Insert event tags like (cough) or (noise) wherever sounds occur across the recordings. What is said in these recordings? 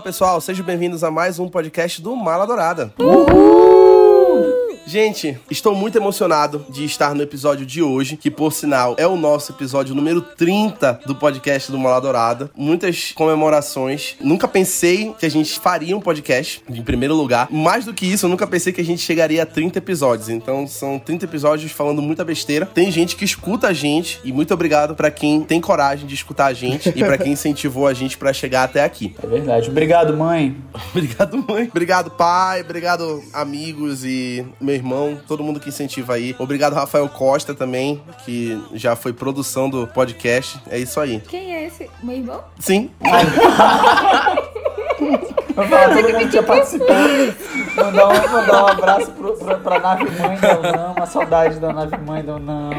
Pessoal, sejam bem-vindos a mais um podcast do Mala Dourada. Gente, estou muito emocionado de estar no episódio de hoje, que por sinal é o nosso episódio número 30 do podcast do Mala Dourada. Muitas comemorações. Nunca pensei que a gente faria um podcast, em primeiro lugar. Mais do que isso, eu nunca pensei que a gente chegaria a 30 episódios. Então são 30 episódios falando muita besteira. Tem gente que escuta a gente e muito obrigado para quem tem coragem de escutar a gente e para quem (laughs) incentivou a gente para chegar até aqui. É verdade. Obrigado, mãe. (laughs) Obrigado, mãe. Obrigado, pai. Obrigado, amigos e meu irmão, todo mundo que incentiva aí. Obrigado, Rafael Costa também, que já foi produção do podcast. É isso aí. Quem é esse? Meu irmão? Sim. (laughs) Vou falar todo mundo que tinha participado. Mandar um, mandar um abraço pro, pra, pra nave mãe da Unama. Uma saudade da nave mãe da Unama.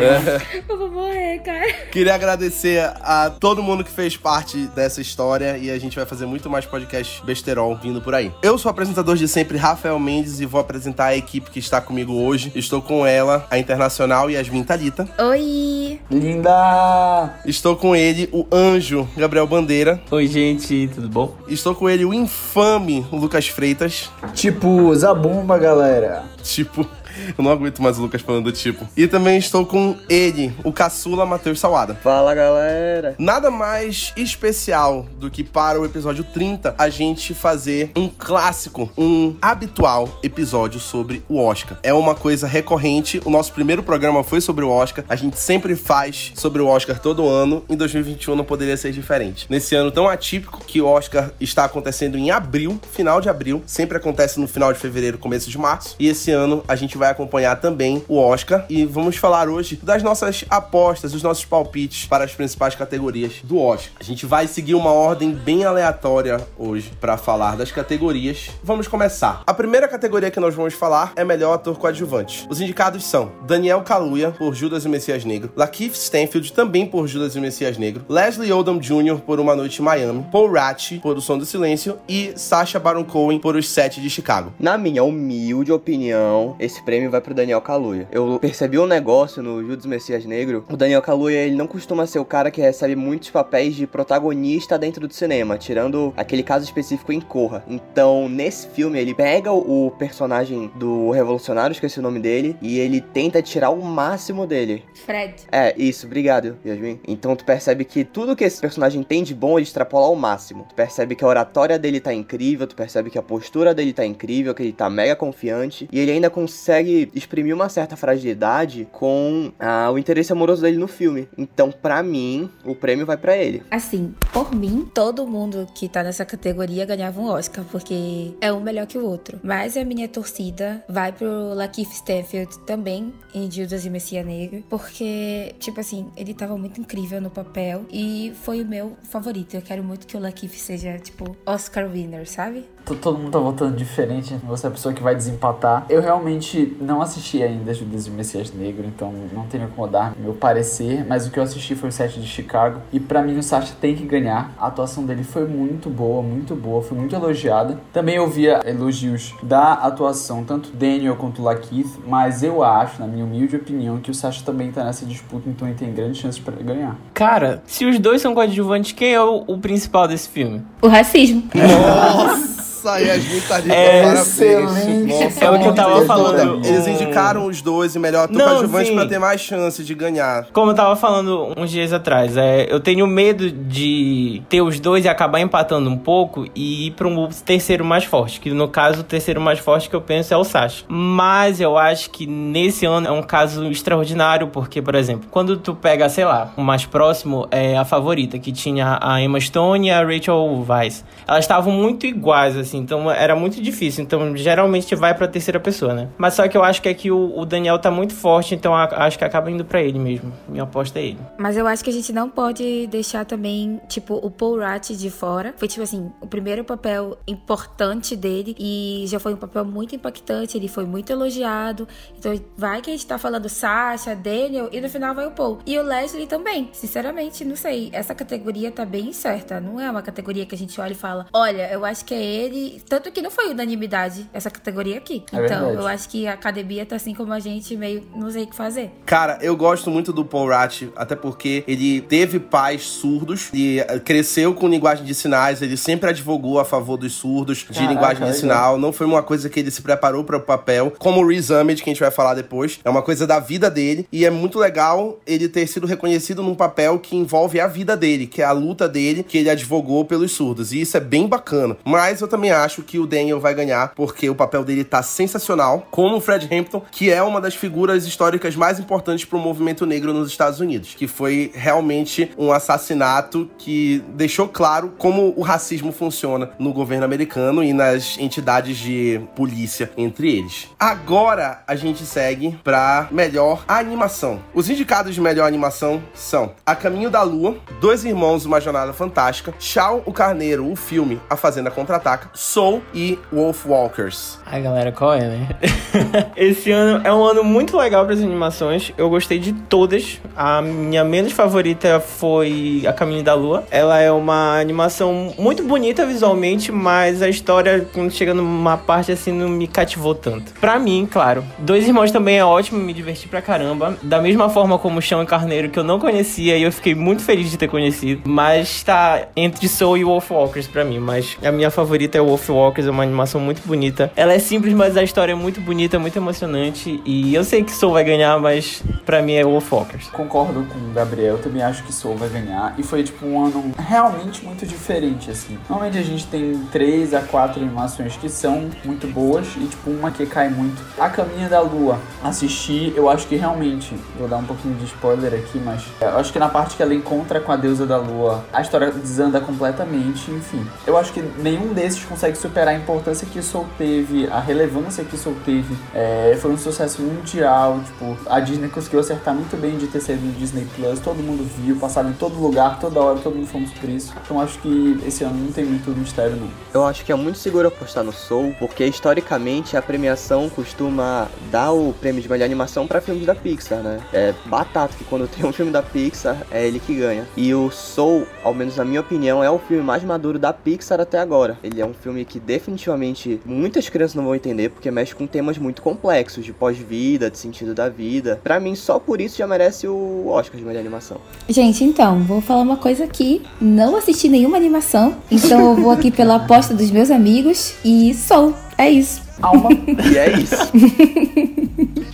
Eu vou morrer, cara. Queria agradecer a todo mundo que fez parte dessa história e a gente vai fazer muito mais podcast besterol vindo por aí. Eu sou o apresentador de sempre, Rafael Mendes, e vou apresentar a equipe que está comigo hoje. Estou com ela, a internacional Yasmin Talita. Oi! Linda! Estou com ele, o anjo Gabriel Bandeira. Oi, gente, tudo bom? Estou com ele, o infame Lucas Freitas. Tipo, Zabumba, galera. Tipo, eu não aguento mais o Lucas falando tipo. E também estou com ele, o caçula Matheus Salada. Fala galera! Nada mais especial do que para o episódio 30 a gente fazer um clássico, um habitual episódio sobre o Oscar. É uma coisa recorrente. O nosso primeiro programa foi sobre o Oscar. A gente sempre faz sobre o Oscar todo ano. Em 2021 não poderia ser diferente. Nesse ano tão atípico que o Oscar está acontecendo em abril, final de abril, sempre acontece no final de fevereiro, começo de março. E esse ano a gente vai acompanhar também o Oscar e vamos falar hoje das nossas apostas, dos nossos palpites para as principais categorias do Oscar. A gente vai seguir uma ordem bem aleatória hoje para falar das categorias. Vamos começar. A primeira categoria que nós vamos falar é melhor ator coadjuvante. Os indicados são Daniel Kaluuya por Judas e Messias Negro, Lakeith Stanfield também por Judas e Messias Negro, Leslie Odom Jr. por Uma Noite em Miami, Paul Ratch por O Som do Silêncio e Sacha Baron Cohen por Os Sete de Chicago. Na minha humilde opinião, esse prêmio vai pro Daniel Kaluuya. Eu percebi um negócio no Judas Messias Negro. O Daniel Kaluuya, ele não costuma ser o cara que recebe muitos papéis de protagonista dentro do cinema, tirando aquele caso específico em Corra. Então, nesse filme, ele pega o personagem do revolucionário, esqueci o nome dele, e ele tenta tirar o máximo dele. Fred. É, isso, obrigado, Yasmin. Então tu percebe que tudo que esse personagem tem de bom, ele extrapola ao máximo. Tu percebe que a oratória dele tá incrível, tu percebe que a postura dele tá incrível, que ele tá mega confiante, e ele ainda consegue exprimir uma certa fragilidade com ah, o interesse amoroso dele no filme. Então, pra mim, o prêmio vai pra ele. Assim, por mim, todo mundo que tá nessa categoria ganhava um Oscar, porque é um melhor que o outro. Mas a minha torcida vai pro Lakeith Stanfield também, em Judas e Messias Negro, porque, tipo assim, ele tava muito incrível no papel e foi o meu favorito. Eu quero muito que o Lakeith seja, tipo, Oscar winner, sabe? Todo mundo tá votando diferente, você é a pessoa que vai desempatar. Eu realmente não assisti ainda Judas e o Messias Negro, então não tenho como dar meu parecer, mas o que eu assisti foi o set de Chicago. E pra mim o Sacha tem que ganhar. A atuação dele foi muito boa, muito boa, foi muito elogiada. Também ouvia elogios da atuação, tanto Daniel quanto Lakeith, mas eu acho, na minha humilde opinião, que o Sacha também tá nessa disputa, então ele tem grandes chances pra ganhar. Cara, se os dois são coadjuvantes, quem é o, o principal desse filme? O racismo. Nossa, (laughs) É parabéns. excelente. Nossa, É o que eu tava falando. Eles indicaram os dois e melhor ator Não, coadjuvante pra ter mais chance de ganhar. Como eu tava falando uns dias atrás, é, eu tenho medo de ter os dois e acabar empatando um pouco e ir para um terceiro mais forte. Que no caso, o terceiro mais forte que eu penso é o Sasha. Mas eu acho que nesse ano é um caso extraordinário, porque, por exemplo, quando tu pega, sei lá, o mais próximo é a favorita, que tinha a Emma Stone e a Rachel Weisz. Elas estavam muito iguais, assim, então era muito difícil. Então, geralmente vai pra terceira pessoa, né? Mas só que eu acho que aqui o, o Daniel tá muito forte, então a- acho que acaba indo pra ele mesmo. Minha aposta é ele. Mas eu acho que a gente não pode deixar também, tipo, o Paul Rudd de fora. Foi, tipo assim, o primeiro papel importante dele e já foi um papel muito impactante. Ele foi muito elogiado. Então, vai que a gente tá falando Sasha, Daniel e no final vai o Paul. E o Leslie também. Sinceramente, não sei. Essa categoria tá bem certa. Não é uma categoria que a gente olha e fala: olha, eu acho que é ele ele. Tanto que não foi unanimidade essa categoria aqui. É então, verdade. eu acho que a academia tá assim como a gente, meio não sei o que fazer. Cara, eu gosto muito do Paul Rat, até porque ele teve pais surdos e eh, cresceu com linguagem de sinais, ele sempre advogou a favor dos surdos de Caraca, linguagem de sinal, não foi uma coisa que ele se preparou para o papel, como o Ahmed, que a gente vai falar depois, é uma coisa da vida dele e é muito legal ele ter sido reconhecido num papel que envolve a vida dele, que é a luta dele, que ele advogou pelos surdos, e isso é bem bacana. Mas eu também acho que o Daniel vai ganhar, porque o papel dele tá sensacional, como o Fred Hampton, que é uma das figuras históricas mais importantes pro movimento negro nos Estados Unidos, que foi realmente um assassinato que deixou claro como o racismo funciona no governo americano e nas entidades de polícia entre eles. Agora a gente segue pra melhor animação. Os indicados de melhor animação são A Caminho da Lua, Dois Irmãos, Uma Jornada Fantástica, Shao o Carneiro, o filme A Fazenda Contra-Ataca, Soul e Wolf Walkers. Ai, galera, qual é, né? (laughs) Esse ano é um ano muito legal para as animações. Eu gostei de todas. A minha menos favorita foi A Caminho da Lua. Ela é uma animação muito bonita visualmente, mas a história, quando chega numa parte assim, não me cativou tanto. Pra mim, claro. Dois Irmãos também é ótimo, me diverti pra caramba. Da mesma forma como Chão e Carneiro, que eu não conhecia e eu fiquei muito feliz de ter conhecido. Mas tá entre Soul e Wolfwalkers pra mim. Mas a minha favorita é Wolfwalkers, é uma animação muito bonita. Ela é simples, mas a história é muito bonita, muito emocionante. E eu sei que Soul vai ganhar, mas pra mim é Wolfwalkers. Concordo com o Gabriel, também acho que Soul vai ganhar. E foi tipo um ano realmente muito diferente, assim. Normalmente a gente tem três a quatro animações que são muito boas e tipo uma que cai muito. A Caminha da Lua, assisti, eu acho que realmente, vou dar um pouquinho de spoiler aqui, mas eu acho que na parte que ela encontra com a deusa da lua, a história desanda completamente, enfim. Eu acho que nenhum desses consegue superar a importância que Soul teve, a relevância que Soul teve. É, foi um sucesso mundial, tipo, a Disney conseguiu acertar muito bem de ter saído no Disney Plus, todo mundo viu, passava em todo lugar, toda hora, todo mundo fomos por isso. Então acho que esse ano não tem muito mistério, não. Eu acho que é muito seguro apostar no Soul, porque historicamente a premiação costuma dar o prêmio de melhor animação pra filmes da Pixar, né? É batata que quando (laughs) tem um filme da Pixar é ele que ganha. E o Soul, ao menos na minha opinião, é o filme mais maduro da Pixar até agora. Ele é um filme que definitivamente muitas crianças não vão entender, porque mexe com temas muito complexos de pós-vida, de sentido da vida. Pra mim, só por isso já merece o Oscar de melhor animação. Gente, então, vou falar uma coisa aqui. Não assisti nenhuma animação, então eu vou aqui pela aposta dos meus amigos e sou. É isso. Alma. E é isso.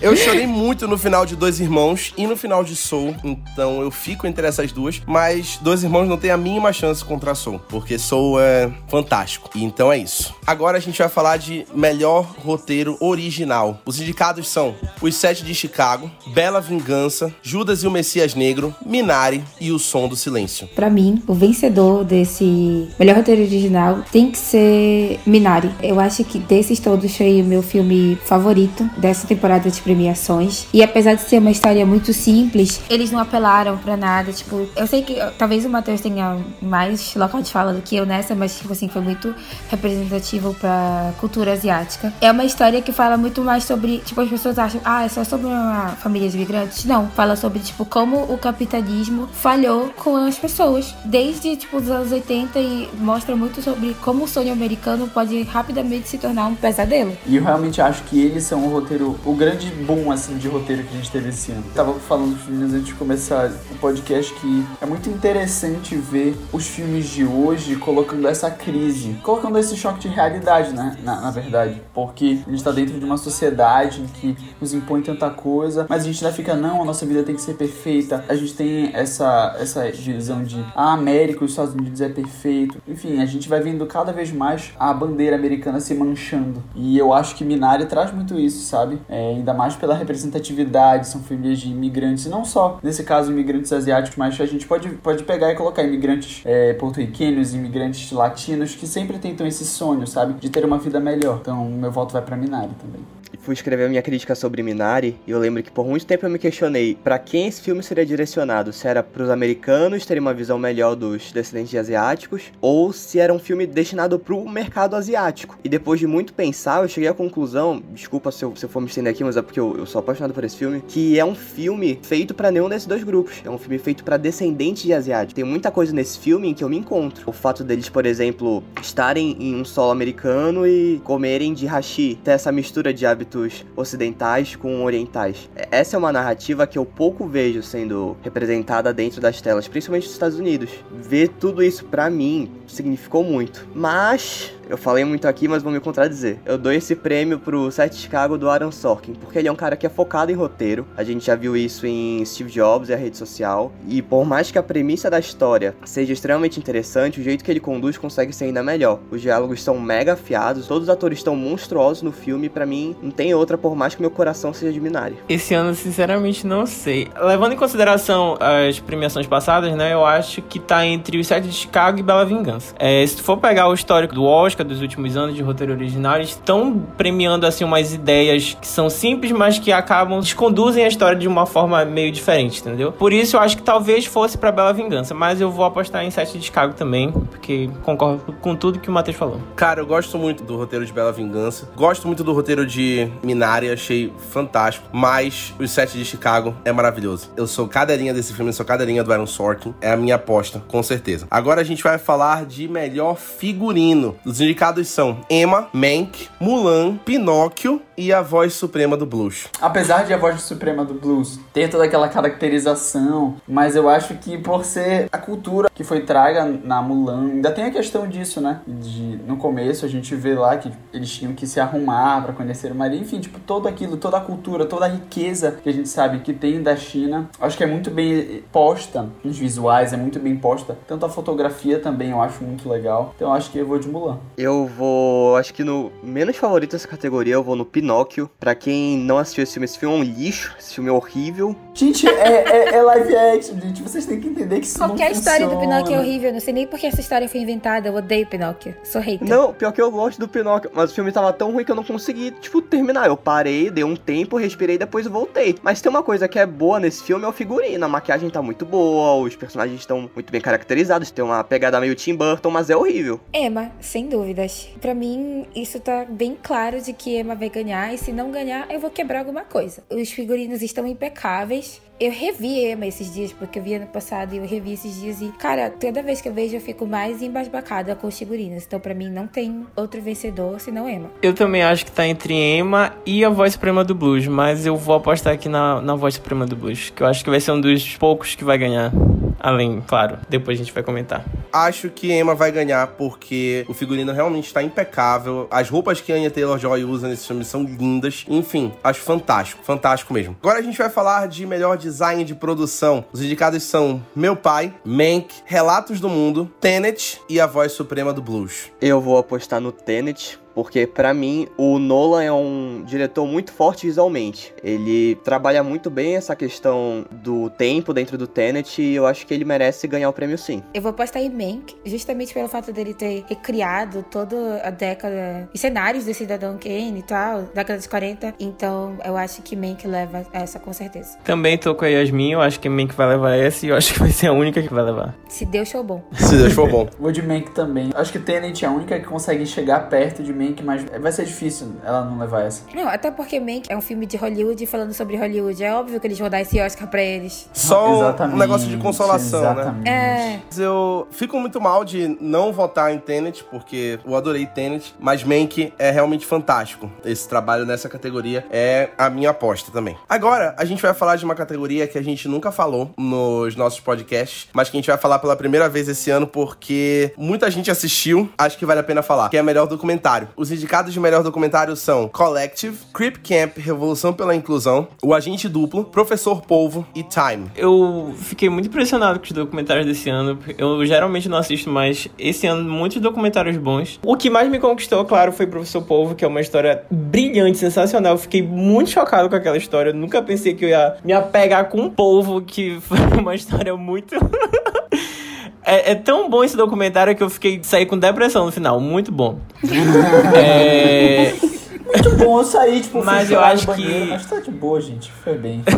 Eu chorei muito no final de Dois Irmãos e no final de Soul, então eu fico entre essas duas, mas Dois Irmãos não tem a mínima chance contra Soul, porque Soul é fantástico. E então é isso. Agora a gente vai falar de melhor roteiro original. Os indicados são Os Sete de Chicago, Bela Vingança, Judas e o Messias Negro, Minari e O Som do Silêncio. Pra mim, o vencedor desse melhor roteiro original tem que ser Minari. Eu acho que desses todos foi o meu filme favorito dessa temporada de premiações. E apesar de ser uma história muito simples, eles não apelaram pra nada. Tipo, eu sei que talvez o Matheus tenha mais local de fala do que eu nessa, mas tipo assim, foi muito representativo pra cultura asiática. É uma história que fala muito mais sobre, tipo, as pessoas acham, ah, é só sobre uma família de imigrantes. Não, fala sobre, tipo, como o capitalismo falhou com as pessoas. Desde, tipo, os anos 80 e mostra muito sobre como o sonho americano pode rapidamente se tornar um pesadelo. E eu realmente acho que eles são o roteiro, o grande boom assim de roteiro que a gente teve esse ano. Tava falando pros meninos antes de começar o podcast que é muito interessante ver os filmes de hoje colocando essa crise, colocando esse choque de realidade, né? Na, na verdade. Porque a gente tá dentro de uma sociedade em que nos impõe tanta coisa, mas a gente ainda fica, não, a nossa vida tem que ser perfeita. A gente tem essa, essa visão de a América, os Estados Unidos é perfeito. Enfim, a gente vai vendo cada vez mais a bandeira americana se manchando. E eu acho que Minari traz muito isso, sabe? É, ainda mais pela representatividade, são famílias de imigrantes, e não só, nesse caso, imigrantes asiáticos, mas a gente pode, pode pegar e colocar imigrantes é, porto-riquenos, imigrantes latinos, que sempre tentam esse sonho, sabe? De ter uma vida melhor. Então, meu voto vai pra Minari também. E fui escrever minha crítica sobre Minari e eu lembro que por muito tempo eu me questionei pra quem esse filme seria direcionado, se era pros americanos terem uma visão melhor dos descendentes de asiáticos ou se era um filme destinado pro mercado asiático. E depois de muito pensar, eu cheguei à conclusão, desculpa se eu, se eu for me estender aqui, mas é porque eu, eu sou apaixonado por esse filme, que é um filme feito para nenhum desses dois grupos. É um filme feito para descendentes de asiáticos. Tem muita coisa nesse filme em que eu me encontro. O fato deles, por exemplo, estarem em um solo americano e comerem de hashi, ter essa mistura de hábitos ocidentais com orientais. Essa é uma narrativa que eu pouco vejo sendo representada dentro das telas, principalmente nos Estados Unidos. Ver tudo isso para mim significou muito. Mas eu falei muito aqui, mas vou me contradizer. Eu dou esse prêmio pro Sete Chicago do Aaron Sorkin, porque ele é um cara que é focado em roteiro. A gente já viu isso em Steve Jobs e a rede social. E por mais que a premissa da história seja extremamente interessante, o jeito que ele conduz consegue ser ainda melhor. Os diálogos são mega afiados, todos os atores estão monstruosos no filme, para mim não tem outra, por mais que meu coração seja de Minari. Esse ano, sinceramente, não sei. Levando em consideração as premiações passadas, né, eu acho que tá entre o Sete de Chicago e Bela Vingança. É, se tu for pegar o histórico do Oscar, Dos últimos anos de roteiro original, estão premiando assim umas ideias que são simples, mas que acabam desconduzem a história de uma forma meio diferente, entendeu? Por isso eu acho que talvez fosse para Bela Vingança, mas eu vou apostar em Sete de Chicago também, porque concordo com tudo que o Matheus falou. Cara, eu gosto muito do roteiro de Bela Vingança. Gosto muito do roteiro de Minari, achei fantástico, mas os Sete de Chicago é maravilhoso. Eu sou cadeirinha desse filme, sou cadeirinha do Aaron Sorkin, é a minha aposta, com certeza. Agora a gente vai falar de melhor figurino dos indicados são Emma, Mank, Mulan, Pinóquio e a voz suprema do blues. Apesar de a voz suprema do blues ter toda aquela caracterização, mas eu acho que por ser a cultura que foi traga na Mulan, ainda tem a questão disso, né? De no começo a gente vê lá que eles tinham que se arrumar para conhecer o Maria, enfim, tipo, todo aquilo, toda a cultura, toda a riqueza que a gente sabe que tem da China. Acho que é muito bem posta nos visuais, é muito bem posta. Tanto a fotografia também eu acho muito legal. Então eu acho que eu vou de Mulan. Eu vou, acho que no menos favorito dessa categoria, eu vou no Pinóquio. Pra quem não assistiu esse filme, esse filme é um lixo, esse filme é horrível. Gente, é, é, é live action, gente. Vocês têm que entender que isso Qualquer não história do funciona. Pinóquio é horrível. Não sei nem porque essa história foi inventada. Eu odeio Pinóquio. Sou hater. Não, pior que eu gosto do Pinóquio, mas o filme tava tão ruim que eu não consegui, tipo, terminar. Eu parei, dei um tempo, respirei e depois voltei. Mas tem uma coisa que é boa nesse filme, é o figurino. A maquiagem tá muito boa, os personagens estão muito bem caracterizados, tem uma pegada meio Tim Burton, mas é horrível. Emma, sem dúvidas. Pra mim, isso tá bem claro de que Emma vai ganhar. E se não ganhar, eu vou quebrar alguma coisa. Os figurinos estão impecáveis. Eu revi Emma esses dias, porque eu vi ano passado e eu revi esses dias. E, cara, toda vez que eu vejo, eu fico mais embasbacada com os figurinos. Então, pra mim, não tem outro vencedor senão Emma. Eu também acho que tá entre Emma e a voz suprema do blues, mas eu vou apostar aqui na, na voz suprema do blues, que eu acho que vai ser um dos poucos que vai ganhar. Além, claro, depois a gente vai comentar. Acho que Emma vai ganhar porque o figurino realmente está impecável. As roupas que a Anya Taylor-Joy usa nesse filme são lindas. Enfim, acho fantástico, fantástico mesmo. Agora a gente vai falar de melhor design de produção. Os indicados são Meu Pai, Mank, Relatos do Mundo, Tenet e a voz suprema do blues. Eu vou apostar no Tenet, porque pra mim o Nolan é um diretor muito forte visualmente. Ele trabalha muito bem essa questão do tempo dentro do Tenet e eu acho que ele merece ganhar o prêmio sim. Eu vou apostar em Mank, justamente pelo fato dele ter recriado toda a década, os cenários do Cidadão Kane e tal, década de 40. Então, eu acho que Mank leva essa com certeza. Também tô com a Yasmin, eu acho que Mank vai levar essa e eu acho que vai ser a única que vai levar. Se Deus for bom. Se Deus for bom. (laughs) Vou de Mank também. Acho que Tenet é a única que consegue chegar perto de Mank, mas vai ser difícil ela não levar essa. Não, até porque Mank é um filme de Hollywood falando sobre Hollywood. É óbvio que eles vão dar esse Oscar pra eles. Só um negócio de consolação, né? exatamente. É. Mas Eu fico muito mal de não votar em Tenet, porque eu adorei Tenet, mas Mank é realmente fantástico. Esse trabalho nessa categoria é a minha aposta também. Agora, a gente vai falar de uma categoria que a gente nunca falou nos nossos podcasts, mas que a gente vai falar pela primeira vez esse ano porque muita gente assistiu, acho que vale a pena falar, que é melhor documentário. Os indicados de melhor documentário são Collective, Creep Camp, Revolução pela Inclusão, O Agente Duplo, Professor Polvo e Time. Eu fiquei muito impressionado com os documentários desse ano. Eu geralmente não assisto, mas esse ano muitos documentários bons. O que mais me conquistou, claro, foi Professor Polvo, que é uma história brilhante, sensacional. Eu fiquei muito chocado com aquela história. Eu nunca pensei que eu ia me apegar com um polvo, que (laughs) foi uma história muito. É, é tão bom esse documentário que eu fiquei saí com depressão no final, muito bom. (laughs) é, Muito bom eu sair, tipo, Mas eu acho banheiro, que- Mas tá de boa, gente. Foi bem. (laughs)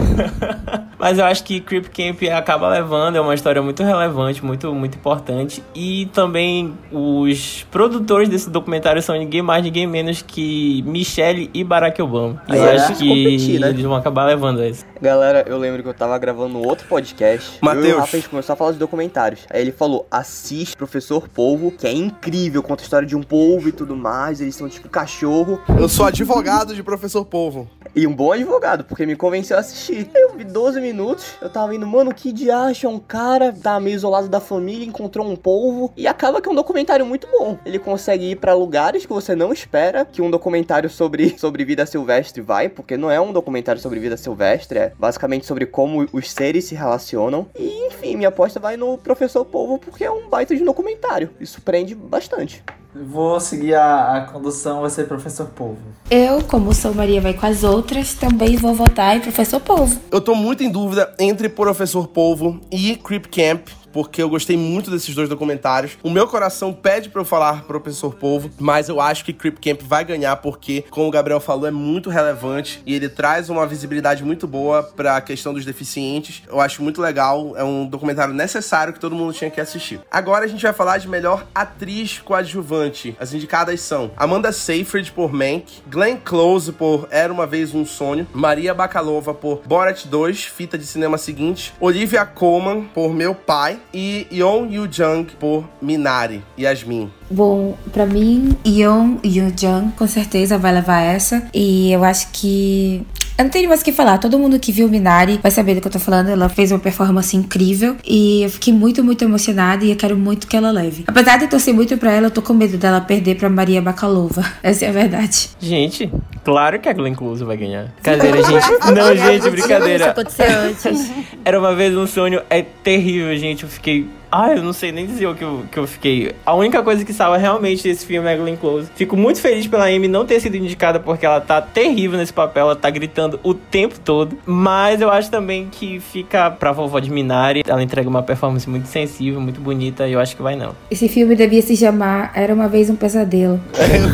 Mas eu acho que Creep Camp acaba levando, é uma história muito relevante, muito, muito importante. E também os produtores desse documentário são ninguém mais, ninguém menos que Michelle e Barack Obama. E eu é acho que competir, né? eles vão acabar levando isso. Galera, eu lembro que eu tava gravando outro podcast. E o Rafa, a gente começou a falar de documentários. Aí ele falou: assiste Professor Polvo, que é incrível, conta a história de um polvo e tudo mais. Eles são tipo cachorro. Eu sou advogado de professor Polvo. E um bom advogado, porque me convenceu a assistir. Eu vi 12 minutos, eu tava indo, mano, que diacho, um cara, tá meio isolado da família, encontrou um polvo. E acaba que é um documentário muito bom. Ele consegue ir pra lugares que você não espera que um documentário sobre, (laughs) sobre vida silvestre vai, porque não é um documentário sobre vida silvestre, é basicamente sobre como os seres se relacionam. E enfim, minha aposta vai no Professor Polvo, porque é um baita de documentário. Isso prende bastante. Vou seguir a, a condução, vai ser Professor Polvo. Eu, como sou Maria vai com as outras, também vou votar em Professor Polvo. Eu tô muito em dúvida entre Professor Polvo e Creep Camp. Porque eu gostei muito desses dois documentários. O meu coração pede pra eu falar Professor Polvo, mas eu acho que Creep Camp vai ganhar porque, como o Gabriel falou, é muito relevante e ele traz uma visibilidade muito boa pra questão dos deficientes. Eu acho muito legal, é um documentário necessário que todo mundo tinha que assistir. Agora a gente vai falar de melhor atriz coadjuvante. As indicadas são Amanda Seyfried por Mank, Glenn Close por Era uma vez um sonho, Maria Bakalova por Borat 2, fita de cinema seguinte, Olivia Colman por Meu Pai e Yeon Yu Jung por Minari, Yasmin. Bom, pra mim, Yeon Yoo-jung com certeza vai levar essa. E eu acho que. Eu não tenho mais o que falar. Todo mundo que viu Minari vai saber do que eu tô falando. Ela fez uma performance incrível. E eu fiquei muito, muito emocionada. E eu quero muito que ela leve. Apesar de eu torcer muito pra ela, eu tô com medo dela perder pra Maria Bakalova. (laughs) Essa é a verdade. Gente, claro que a Glenn Close vai ganhar. Brincadeira, (laughs) gente. Não, gente, Isso brincadeira. aconteceu antes. Era uma vez um sonho, é terrível, gente. Eu fiquei. Ai, eu não sei nem dizer o que eu, que eu fiquei. A única coisa que salva realmente desse filme é a Glenn Close. Fico muito feliz pela Amy não ter sido indicada porque ela tá terrível nesse papel, ela tá gritando o tempo todo. Mas eu acho também que fica pra vovó de Minari. Ela entrega uma performance muito sensível, muito bonita, e eu acho que vai não. Esse filme devia se chamar Era uma vez um pesadelo.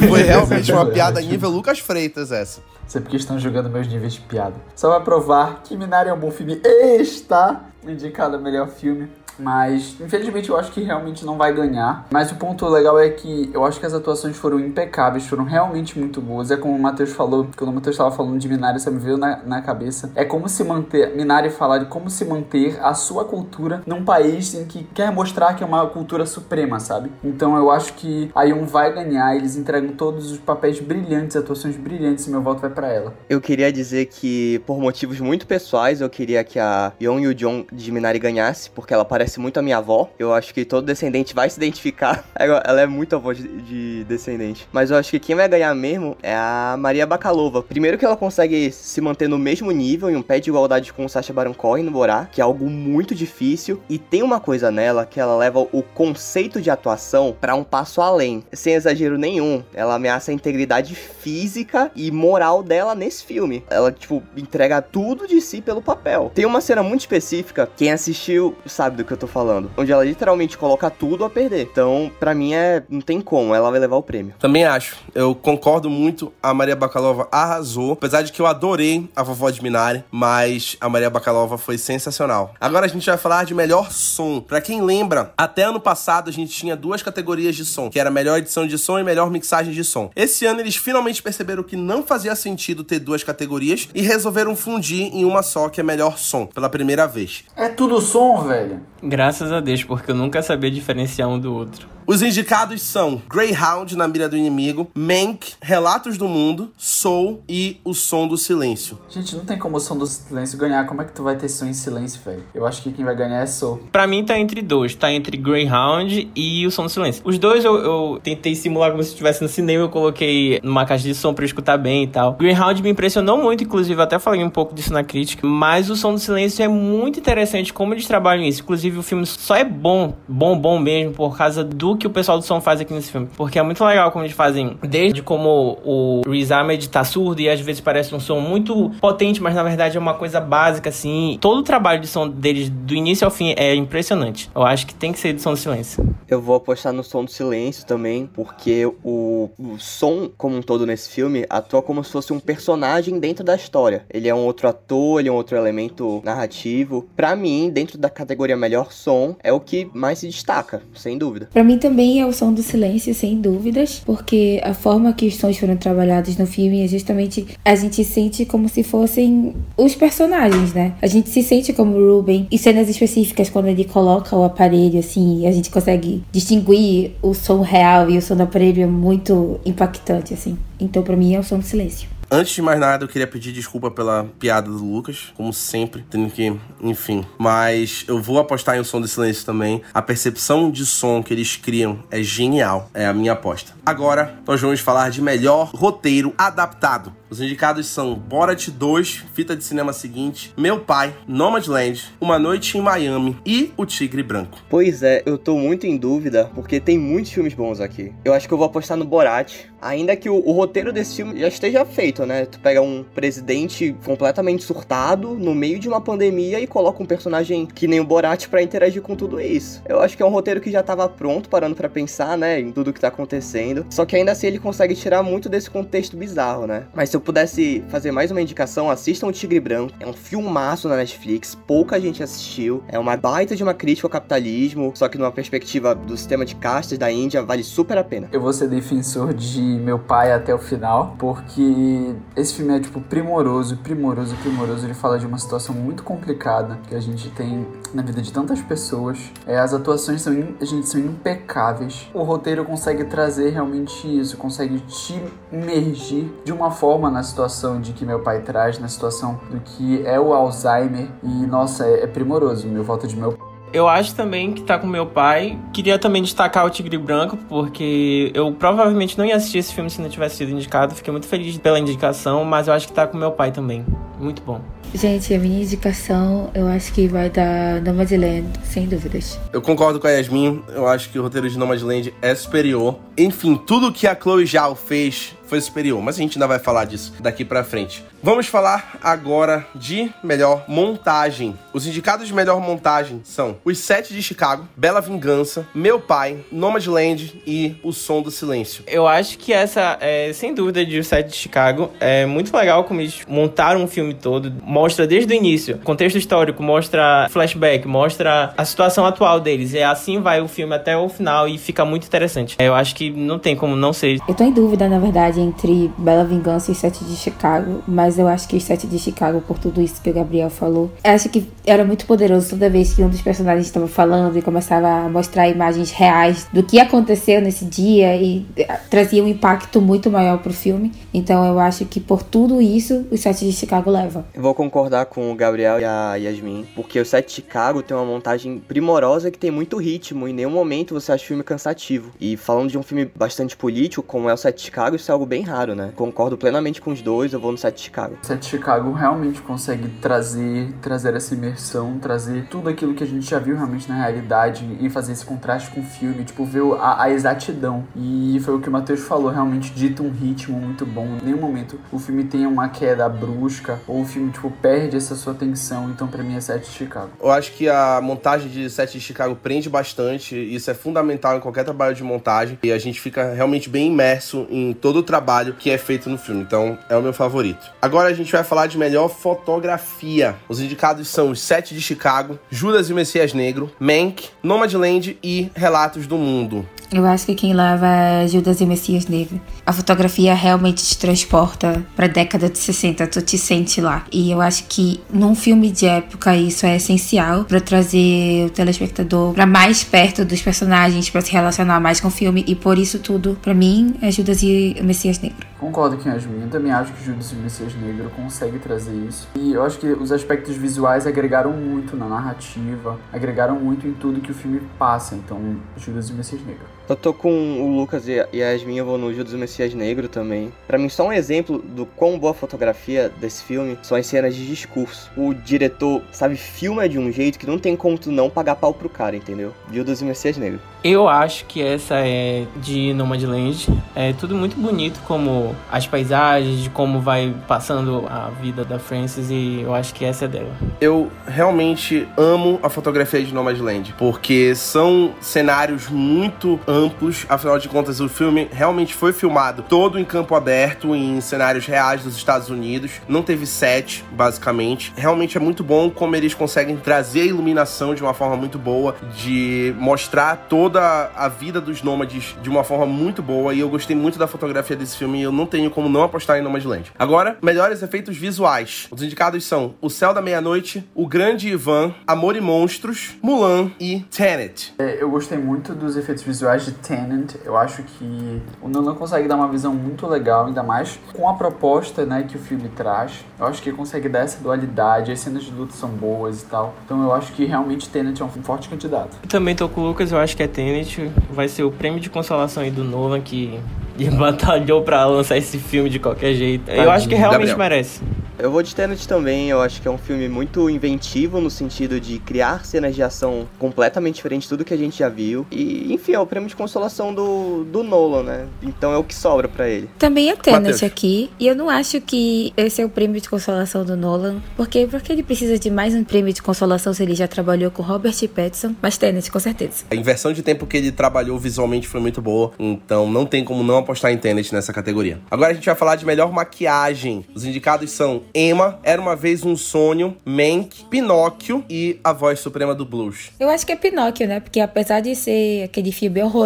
Foi (laughs) realmente uma piada nível Lucas Freitas essa. Sei porque estão julgando meus níveis de piada. Só vai provar que Minari é um bom filme. Está indicado a melhor filme. Mas, infelizmente, eu acho que realmente não vai ganhar. Mas o ponto legal é que eu acho que as atuações foram impecáveis, foram realmente muito boas. É como o Matheus falou, quando o Matheus estava falando de Minari, você me veio na, na cabeça. É como se manter, Minari falar de como se manter a sua cultura num país em que quer mostrar que é uma cultura suprema, sabe? Então eu acho que a Yun vai ganhar, eles entregam todos os papéis brilhantes, atuações brilhantes, e meu voto vai para ela. Eu queria dizer que, por motivos muito pessoais, eu queria que a Yeon Yu Jong de Minari ganhasse, porque ela parece muito a minha avó. Eu acho que todo descendente vai se identificar. (laughs) Ela ela é muito avó de, de descendente. Mas eu acho que quem vai ganhar mesmo é a Maria Bakalova. Primeiro que ela consegue se manter no mesmo nível, em um pé de igualdade com o Sacha Baron Cohen no Borá, que é algo muito difícil. E tem uma coisa nela que ela leva o conceito de atuação para um passo além. Sem exagero nenhum. Ela ameaça a integridade física e moral dela nesse filme. Ela, tipo, entrega tudo de si pelo papel. Tem uma cena muito específica, quem assistiu sabe do que eu tô falando, onde ela literalmente coloca tudo a perder. Então, pra mim é, não tem como, ela vai levar o prêmio. Também acho. Eu concordo muito. A Maria Bakalova arrasou. Apesar de que eu adorei a vovó de Minari, mas a Maria Bakalova foi sensacional. Agora a gente vai falar de melhor som. Pra quem lembra, até ano passado a gente tinha duas categorias de som, que era melhor edição de som e melhor mixagem de som. Esse ano eles finalmente perceberam que não fazia sentido ter duas categorias e resolveram fundir em uma só, que é melhor som, pela primeira vez. É tudo som, velho. Graças a Deus, porque eu nunca sabia diferenciar um do outro. Os indicados são Greyhound na mira do inimigo, Mank, Relatos do Mundo, Soul e O Som do Silêncio. Gente, não tem como o som do silêncio ganhar. Como é que tu vai ter som em silêncio, velho? Eu acho que quem vai ganhar é Soul. Pra mim tá entre dois, tá entre Greyhound e o Som do Silêncio. Os dois eu, eu tentei simular como se estivesse no cinema, eu coloquei numa caixa de som pra eu escutar bem e tal. Greyhound me impressionou muito, inclusive eu até falei um pouco disso na crítica, mas o Som do Silêncio é muito interessante como eles trabalham isso. Inclusive o filme só é bom, bom, bom mesmo por causa do que o pessoal do som faz aqui nesse filme. Porque é muito legal como eles fazem, desde como o Riz Ahmed tá surdo e às vezes parece um som muito potente, mas na verdade é uma coisa básica, assim. Todo o trabalho de som deles, do início ao fim, é impressionante. Eu acho que tem que ser edição do silêncio. Eu vou apostar no som do silêncio também, porque o, o som como um todo nesse filme atua como se fosse um personagem dentro da história. Ele é um outro ator, ele é um outro elemento narrativo. Para mim, dentro da categoria melhor som, é o que mais se destaca, sem dúvida. Para mim também é o som do silêncio, sem dúvidas, porque a forma que os sons foram trabalhados no filme é justamente a gente sente como se fossem os personagens, né? A gente se sente como Ruben. E cenas específicas, quando ele coloca o aparelho, assim, a gente consegue distinguir o som real e o som do aparelho é muito impactante, assim. Então, para mim, é o som do silêncio. Antes de mais nada, eu queria pedir desculpa pela piada do Lucas, como sempre, tendo que, enfim. Mas eu vou apostar em um som de silêncio também. A percepção de som que eles criam é genial, é a minha aposta. Agora, nós vamos falar de melhor roteiro adaptado. Os indicados são Borat 2, fita de cinema seguinte, Meu Pai, Nomadland, Uma Noite em Miami e O Tigre Branco. Pois é, eu tô muito em dúvida, porque tem muitos filmes bons aqui. Eu acho que eu vou apostar no Borat, ainda que o, o roteiro desse filme já esteja feito, né? Tu pega um presidente completamente surtado no meio de uma pandemia e coloca um personagem que nem o Borat para interagir com tudo isso. Eu acho que é um roteiro que já tava pronto, parando para pensar, né, em tudo que tá acontecendo. Só que ainda assim ele consegue tirar muito desse contexto bizarro, né? Mas se eu pudesse fazer mais uma indicação, assistam o Tigre Branco. É um filmaço na Netflix, pouca gente assistiu. É uma baita de uma crítica ao capitalismo, só que numa perspectiva do sistema de castas da Índia, vale super a pena. Eu vou ser defensor de meu pai até o final, porque esse filme é, tipo, primoroso, primoroso, primoroso. Ele fala de uma situação muito complicada que a gente tem na vida de tantas pessoas. É, as atuações são, a gente, são impecáveis. O roteiro consegue trazer realmente isso, consegue te imergir de uma forma na situação de que meu pai traz, na situação do que é o Alzheimer. E, nossa, é, é primoroso. Meu voto de meu eu acho também que tá com meu pai. Queria também destacar o Tigre Branco, porque eu provavelmente não ia assistir esse filme se não tivesse sido indicado. Fiquei muito feliz pela indicação, mas eu acho que tá com meu pai também. Muito bom. Gente, a minha indicação eu acho que vai dar Nomadland, sem dúvidas. Eu concordo com a Yasmin, eu acho que o roteiro de Nomadland é superior. Enfim, tudo que a Chloe Zhao fez foi superior, mas a gente ainda vai falar disso daqui para frente. Vamos falar agora de melhor montagem. Os indicados de melhor montagem são Os Sete de Chicago, Bela Vingança, Meu Pai, Nomadland e O Som do Silêncio. Eu acho que essa, é, sem dúvida, de Os Sete de Chicago é muito legal como eles montaram o filme todo. Mostra desde o início, contexto histórico, mostra flashback, mostra a situação atual deles. E assim vai o filme até o final e fica muito interessante. Eu acho que não tem como não ser. Eu tô em dúvida, na verdade, entre Bela Vingança e Sete de Chicago, mas eu acho que os Sete de Chicago, por tudo isso que o Gabriel falou, eu acho que era muito poderoso toda vez que um dos personagens estava falando e começava a mostrar imagens reais do que aconteceu nesse dia e eh, trazia um impacto muito maior pro filme. Então eu acho que por tudo isso, os Sete de Chicago leva. Eu vou concordar com o Gabriel e a Yasmin, porque o Sete de Chicago tem uma montagem primorosa que tem muito ritmo, e em nenhum momento você acha o filme cansativo. E falando de um filme bastante político, como é o Sete de Chicago, isso é algo bem raro, né? Concordo plenamente com os dois, eu vou no Sete de Chicago. O Sete de Chicago realmente consegue trazer, trazer essa imersão, trazer tudo aquilo que a gente já viu realmente na realidade e fazer esse contraste com o filme, tipo, ver a, a exatidão. E foi o que o Matheus falou, realmente dita um ritmo muito bom. Em nenhum momento o filme tem uma queda brusca ou o filme, tipo, perde essa sua atenção. Então, pra mim, é Sete de Chicago. Eu acho que a montagem de Sete de Chicago prende bastante. Isso é fundamental em qualquer trabalho de montagem. E a gente fica realmente bem imerso em todo o trabalho que é feito no filme. Então, é o meu favorito. Agora a gente vai falar de melhor fotografia. Os indicados são Os Sete de Chicago, Judas e o Messias Negro, Mank, Nomadland e Relatos do Mundo. Eu acho que quem leva é Judas e Messias Negro. A fotografia realmente te transporta pra década de 60, tu te sente lá. E eu acho que num filme de época isso é essencial para trazer o telespectador para mais perto dos personagens, para se relacionar mais com o filme. E por isso tudo, para mim, é Judas e o Messias Negro. Concordo com a Yasmin, eu também acho que Judas e o Messias Negro consegue trazer isso. E eu acho que os aspectos visuais agregaram muito na narrativa, agregaram muito em tudo que o filme passa. Então, Judas e o Messias Negro. Eu tô com o Lucas e a Yasmin, eu vou no Judas Messias Negro também. Para mim, só um exemplo do quão boa fotografia desse filme são as cenas de discurso. O diretor, sabe, filma de um jeito que não tem como tu não pagar pau pro cara, entendeu? Judas Messias Negro. Eu acho que essa é de Nomadland. É tudo muito bonito, como as paisagens, de como vai passando a vida da Frances, e eu acho que essa é dela. Eu realmente amo a fotografia de Nomadland, porque são cenários muito amplos, afinal de contas o filme realmente foi filmado todo em campo aberto, em cenários reais dos Estados Unidos, não teve set, basicamente. Realmente é muito bom como eles conseguem trazer a iluminação de uma forma muito boa, de mostrar toda a vida dos nômades de uma forma muito boa, e eu gostei muito da fotografia desse filme e eu não tenho como não apostar em Nomadland. Agora, melhores efeitos visuais. Os indicados são O Céu da Meia-Noite, O Grande Ivan, Amor e Monstros, Mulan e Tenet. É, eu gostei muito dos efeitos visuais de Tenant. Eu acho que o Nolan consegue dar uma visão muito legal, ainda mais com a proposta né, que o filme traz. Eu acho que ele consegue dar essa dualidade, as cenas de luta são boas e tal. Então eu acho que realmente Tenant é um forte candidato. Eu também tô com o Lucas, eu acho que é Tenet. Vai ser o prêmio de consolação aí do Nolan que (laughs) batalhou pra lançar esse filme de qualquer jeito. Eu acho que realmente Gabriel. merece. Eu vou de Tenet também, eu acho que é um filme muito inventivo no sentido de criar cenas de ação completamente diferentes de tudo que a gente já viu. E, enfim, é o prêmio de consolação do, do Nolan, né? Então é o que sobra pra ele. Também é Tenet Matheus. aqui. E eu não acho que esse é o prêmio de consolação do Nolan. Porque, porque ele precisa de mais um prêmio de consolação se ele já trabalhou com Robert Pattinson. Mas Tenet, com certeza. A inversão de tempo que ele trabalhou visualmente foi muito boa, então não tem como não apostar em Tenet nessa categoria. Agora a gente vai falar de melhor maquiagem. Os indicados são Emma, Era Uma Vez Um Sonho, Mank, Pinóquio e A Voz Suprema do Blues. Eu acho que é Pinóquio, né? Porque apesar de ser aquele filme horroroso,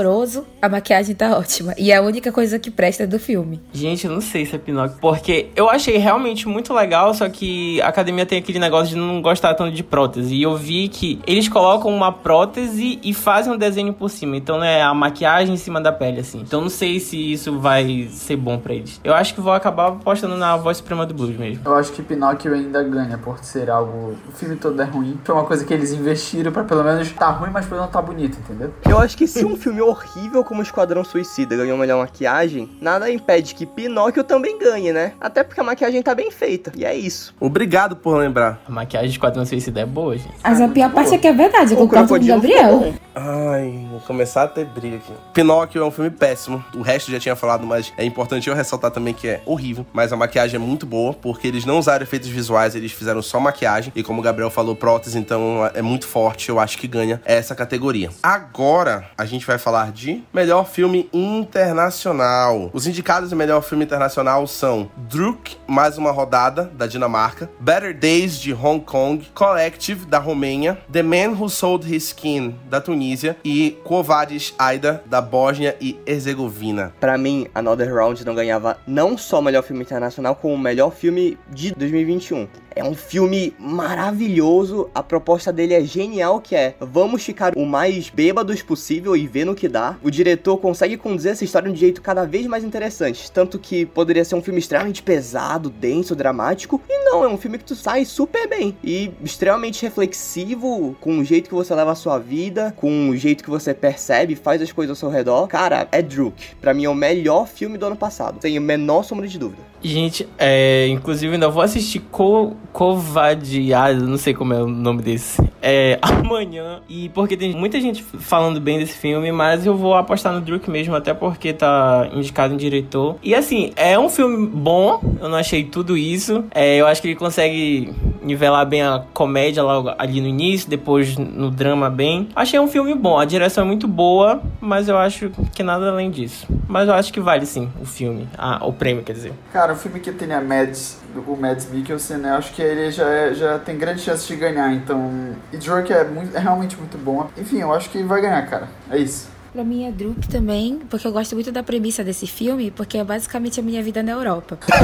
a maquiagem tá ótima. E é a única coisa que presta do filme. Gente, eu não sei se é Pinóquio, porque eu achei realmente muito legal, só que a academia tem aquele negócio de não gostar tanto de prótese. E eu vi que eles colocam uma prótese e fazem um desenho por cima. Então é a maquiagem em cima da pele, assim. Então não sei se isso vai ser bom pra eles. Eu acho que vou acabar apostando na voz suprema do blues mesmo. Eu acho que Pinóquio ainda ganha por ser algo. O filme todo é ruim. Foi uma coisa que eles investiram pra pelo menos tá ruim, mas pelo menos tá bonito, entendeu? Eu acho que se um filme horrível como Esquadrão Suicida ganhou melhor maquiagem, nada impede que Pinóquio também ganhe, né? Até porque a maquiagem tá bem feita. E é isso. Obrigado por lembrar. A maquiagem de Esquadrão Suicida é boa, gente. Mas a pior parte é que é verdade. Eu O concordo com o Gabriel. Ai, vou começar a ter briga aqui. Pinóquio é um filme péssimo. O resto já tinha falado, mas é importante eu ressaltar também que é horrível. Mas a maquiagem é muito boa, porque eles não usaram efeitos visuais, eles fizeram só maquiagem. E como o Gabriel falou, prótese, então é muito forte. Eu acho que ganha essa categoria. Agora, a gente vai falar de melhor filme internacional. Os indicados de melhor filme internacional são Druk, mais uma rodada, da Dinamarca. Better Days, de Hong Kong. Collective, da Romênia. The Man Who Sold His Skin, da Tunísia. E Quo Vadis Aida, da Bósnia e Herzegovina. Pra mim, Another Round não ganhava não só melhor filme internacional, como o melhor filme de 2021. É um filme maravilhoso, a proposta dele é genial, que é vamos ficar o mais bêbados possível e ver no que dá. O diretor consegue conduzir essa história de um jeito cada vez mais interessante, tanto que poderia ser um filme extremamente pesado, denso, dramático, e não, é um filme que tu sai super bem e extremamente reflexivo com o jeito que você leva a sua vida, com o jeito que você percebe, faz as coisas ao seu redor. Cara, é Druk. Pra mim é o melhor filme do ano passado, sem a menor sombra de dúvida. Gente, é, inclusive ainda vou assistir Co Covadiado, não sei como é o nome desse. É (laughs) amanhã. E porque tem muita gente falando bem desse filme, mas eu vou apostar no Druk mesmo, até porque tá indicado em diretor. E assim, é um filme bom, eu não achei tudo isso. É, eu acho que ele consegue nivelar bem a comédia logo ali no início, depois no drama bem. Achei um filme bom, a direção é muito boa, mas eu acho que nada além disso. Mas eu acho que vale sim o filme, ah, o prêmio, quer dizer. Cara, o filme que tem a Mads, o Mads Mikkelsen, né? Acho que ele já, é- já tem grande chance de ganhar. Então, e Drunk é, é realmente muito bom. Enfim, eu acho que vai ganhar, cara. É isso. Pra mim é Druk também, porque eu gosto muito da premissa desse filme, porque é basicamente a minha vida na Europa. (laughs)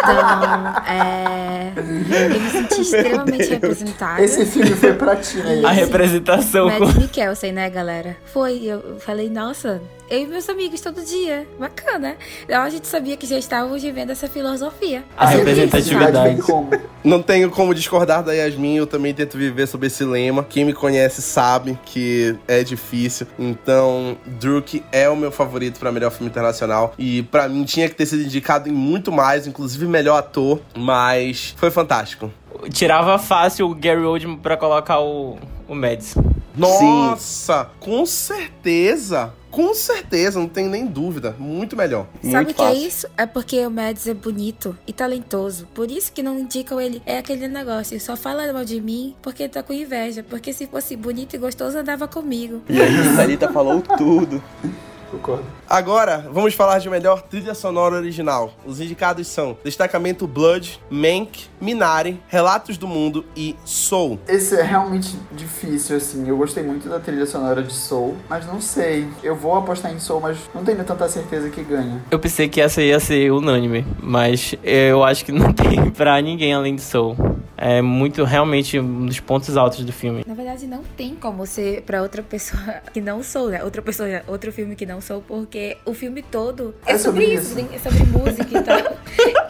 Então, é. Eu me senti extremamente representada. Esse filme foi pra ti, né? A representação com... Mads Mikkelsen, né, galera? Foi, eu falei, nossa, eu e meus amigos todo dia. Bacana. Então a gente sabia que já estávamos vivendo essa filosofia. A representatividade. Não tenho como discordar da Yasmin, eu também tento viver sob esse lema. Quem me conhece sabe que é difícil. Então, Druk é o meu favorito para melhor filme internacional. E para mim tinha que ter sido indicado em muito mais, inclusive melhor ator. Mas foi fantástico. Tirava fácil o Gary Oldman pra colocar o, o Mads. Nossa, com certeza. Com certeza, não tem nem dúvida. Muito melhor. Sabe Muito o que é isso? É porque o Mads é bonito e talentoso. Por isso que não indicam ele. É aquele negócio, só fala mal de mim porque tá com inveja. Porque se fosse bonito e gostoso, andava comigo. E aí, Thalita falou tudo. (laughs) Concordo. Agora, vamos falar de melhor trilha sonora original. Os indicados são Destacamento Blood, Mank, Minari, Relatos do Mundo e Soul. Esse é realmente difícil, assim. Eu gostei muito da trilha sonora de Soul, mas não sei. Eu vou apostar em Soul, mas não tenho tanta certeza que ganha. Eu pensei que essa ia ser unânime, mas eu acho que não (laughs) tem pra ninguém além de Soul. É muito, realmente, um dos pontos altos do filme. Na verdade, não tem como ser pra outra pessoa (laughs) que não sou, né? Outra pessoa, outro filme que não sou, porque o filme todo é, É sobre, sobre isso, isso. é sobre música (laughs) e tal.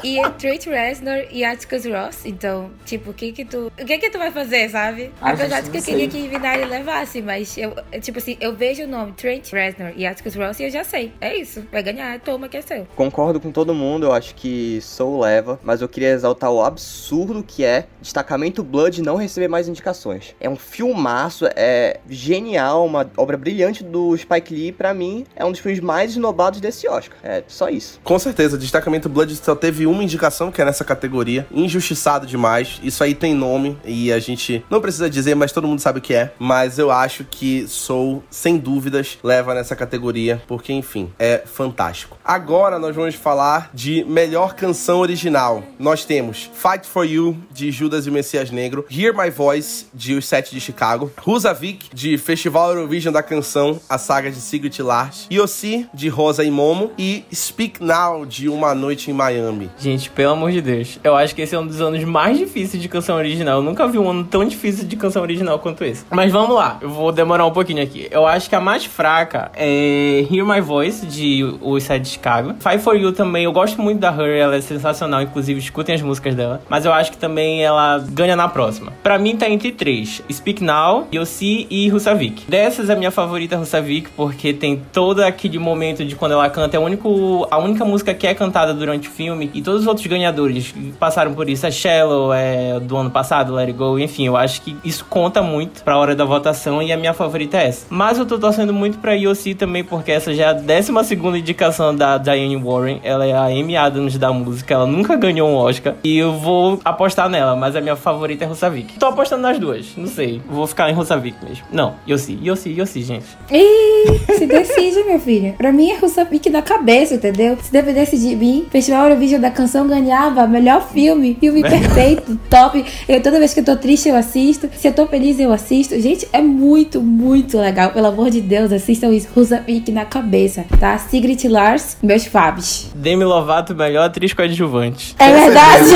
e é Trent Reznor e Atticus Ross, então, tipo, o que que tu... O que que tu vai fazer, sabe? Ai, Apesar gente, de que eu não queria sei. que Minari levasse, mas eu, tipo assim, eu vejo o nome Trent Reznor e Atticus Ross e eu já sei. É isso, vai ganhar, toma que é seu. Concordo com todo mundo, eu acho que Soul leva, mas eu queria exaltar o absurdo que é Destacamento Blood não receber mais indicações. É um filmaço, é genial, uma obra brilhante do Spike Lee, pra mim é um dos filmes mais esnobados desse Oscar. É só isso. Com certeza, Destacamento Blood só teve uma indicação, que é nessa categoria. Injustiçado demais. Isso aí tem nome e a gente não precisa dizer, mas todo mundo sabe o que é. Mas eu acho que Soul, sem dúvidas, leva nessa categoria, porque, enfim, é fantástico. Agora nós vamos falar de melhor canção original. Nós temos Fight for You, de Judas e o Messias Negro, Hear My Voice, de Os Sete de Chicago, Husavik, de Festival Eurovision da Canção, a saga de Sigrid Lars, Yossi, de Rosa e Momo, e Speak Now, de Uma Noite em Miami. Gente, pelo amor de Deus, eu acho que esse é um dos anos mais difíceis de canção original. Eu nunca vi um ano tão difícil de canção original quanto esse. Mas vamos lá, eu vou demorar um pouquinho aqui. Eu acho que a mais fraca é Hear My Voice, de Os Sete de Chicago. Fight For You também, eu gosto muito da Her, ela é sensacional, inclusive escutem as músicas dela. Mas eu acho que também ela ganha na próxima. Pra mim tá entre três: Speak Now, Yossi e Husavik. Dessas, a minha favorita é Husavik, porque tem todo aquele momento de quando ela canta, é o único, a única música que é cantada durante o filme. E todos os outros ganhadores passaram por isso, é Shallow, é do ano passado, Let It Go, enfim, eu acho que isso conta muito pra hora da votação e a minha favorita é essa. Mas eu tô torcendo muito pra Yossi também, porque essa já é a 12 segunda indicação da Diane Warren. Ela é a Amy Adams da música, ela nunca ganhou um Oscar. E eu vou apostar nela, mas a minha favorita é Husavik. Tô apostando nas duas, não sei. Vou ficar em Husavik mesmo. Não, Yossi, Yossi, Yossi, gente. Ih, se decide, meu filho. Pra mim é Russapik na cabeça, entendeu? Se dependesse de mim, Festival Eurovision da Canção ganhava melhor filme, filme perfeito, top. Eu toda vez que eu tô triste eu assisto, se eu tô feliz eu assisto. Gente, é muito, muito legal. Pelo amor de Deus, assistam isso. Russapik na cabeça, tá? Sigrid Lars, meus fabs. Demi Lovato, melhor atriz coadjuvante. É verdade?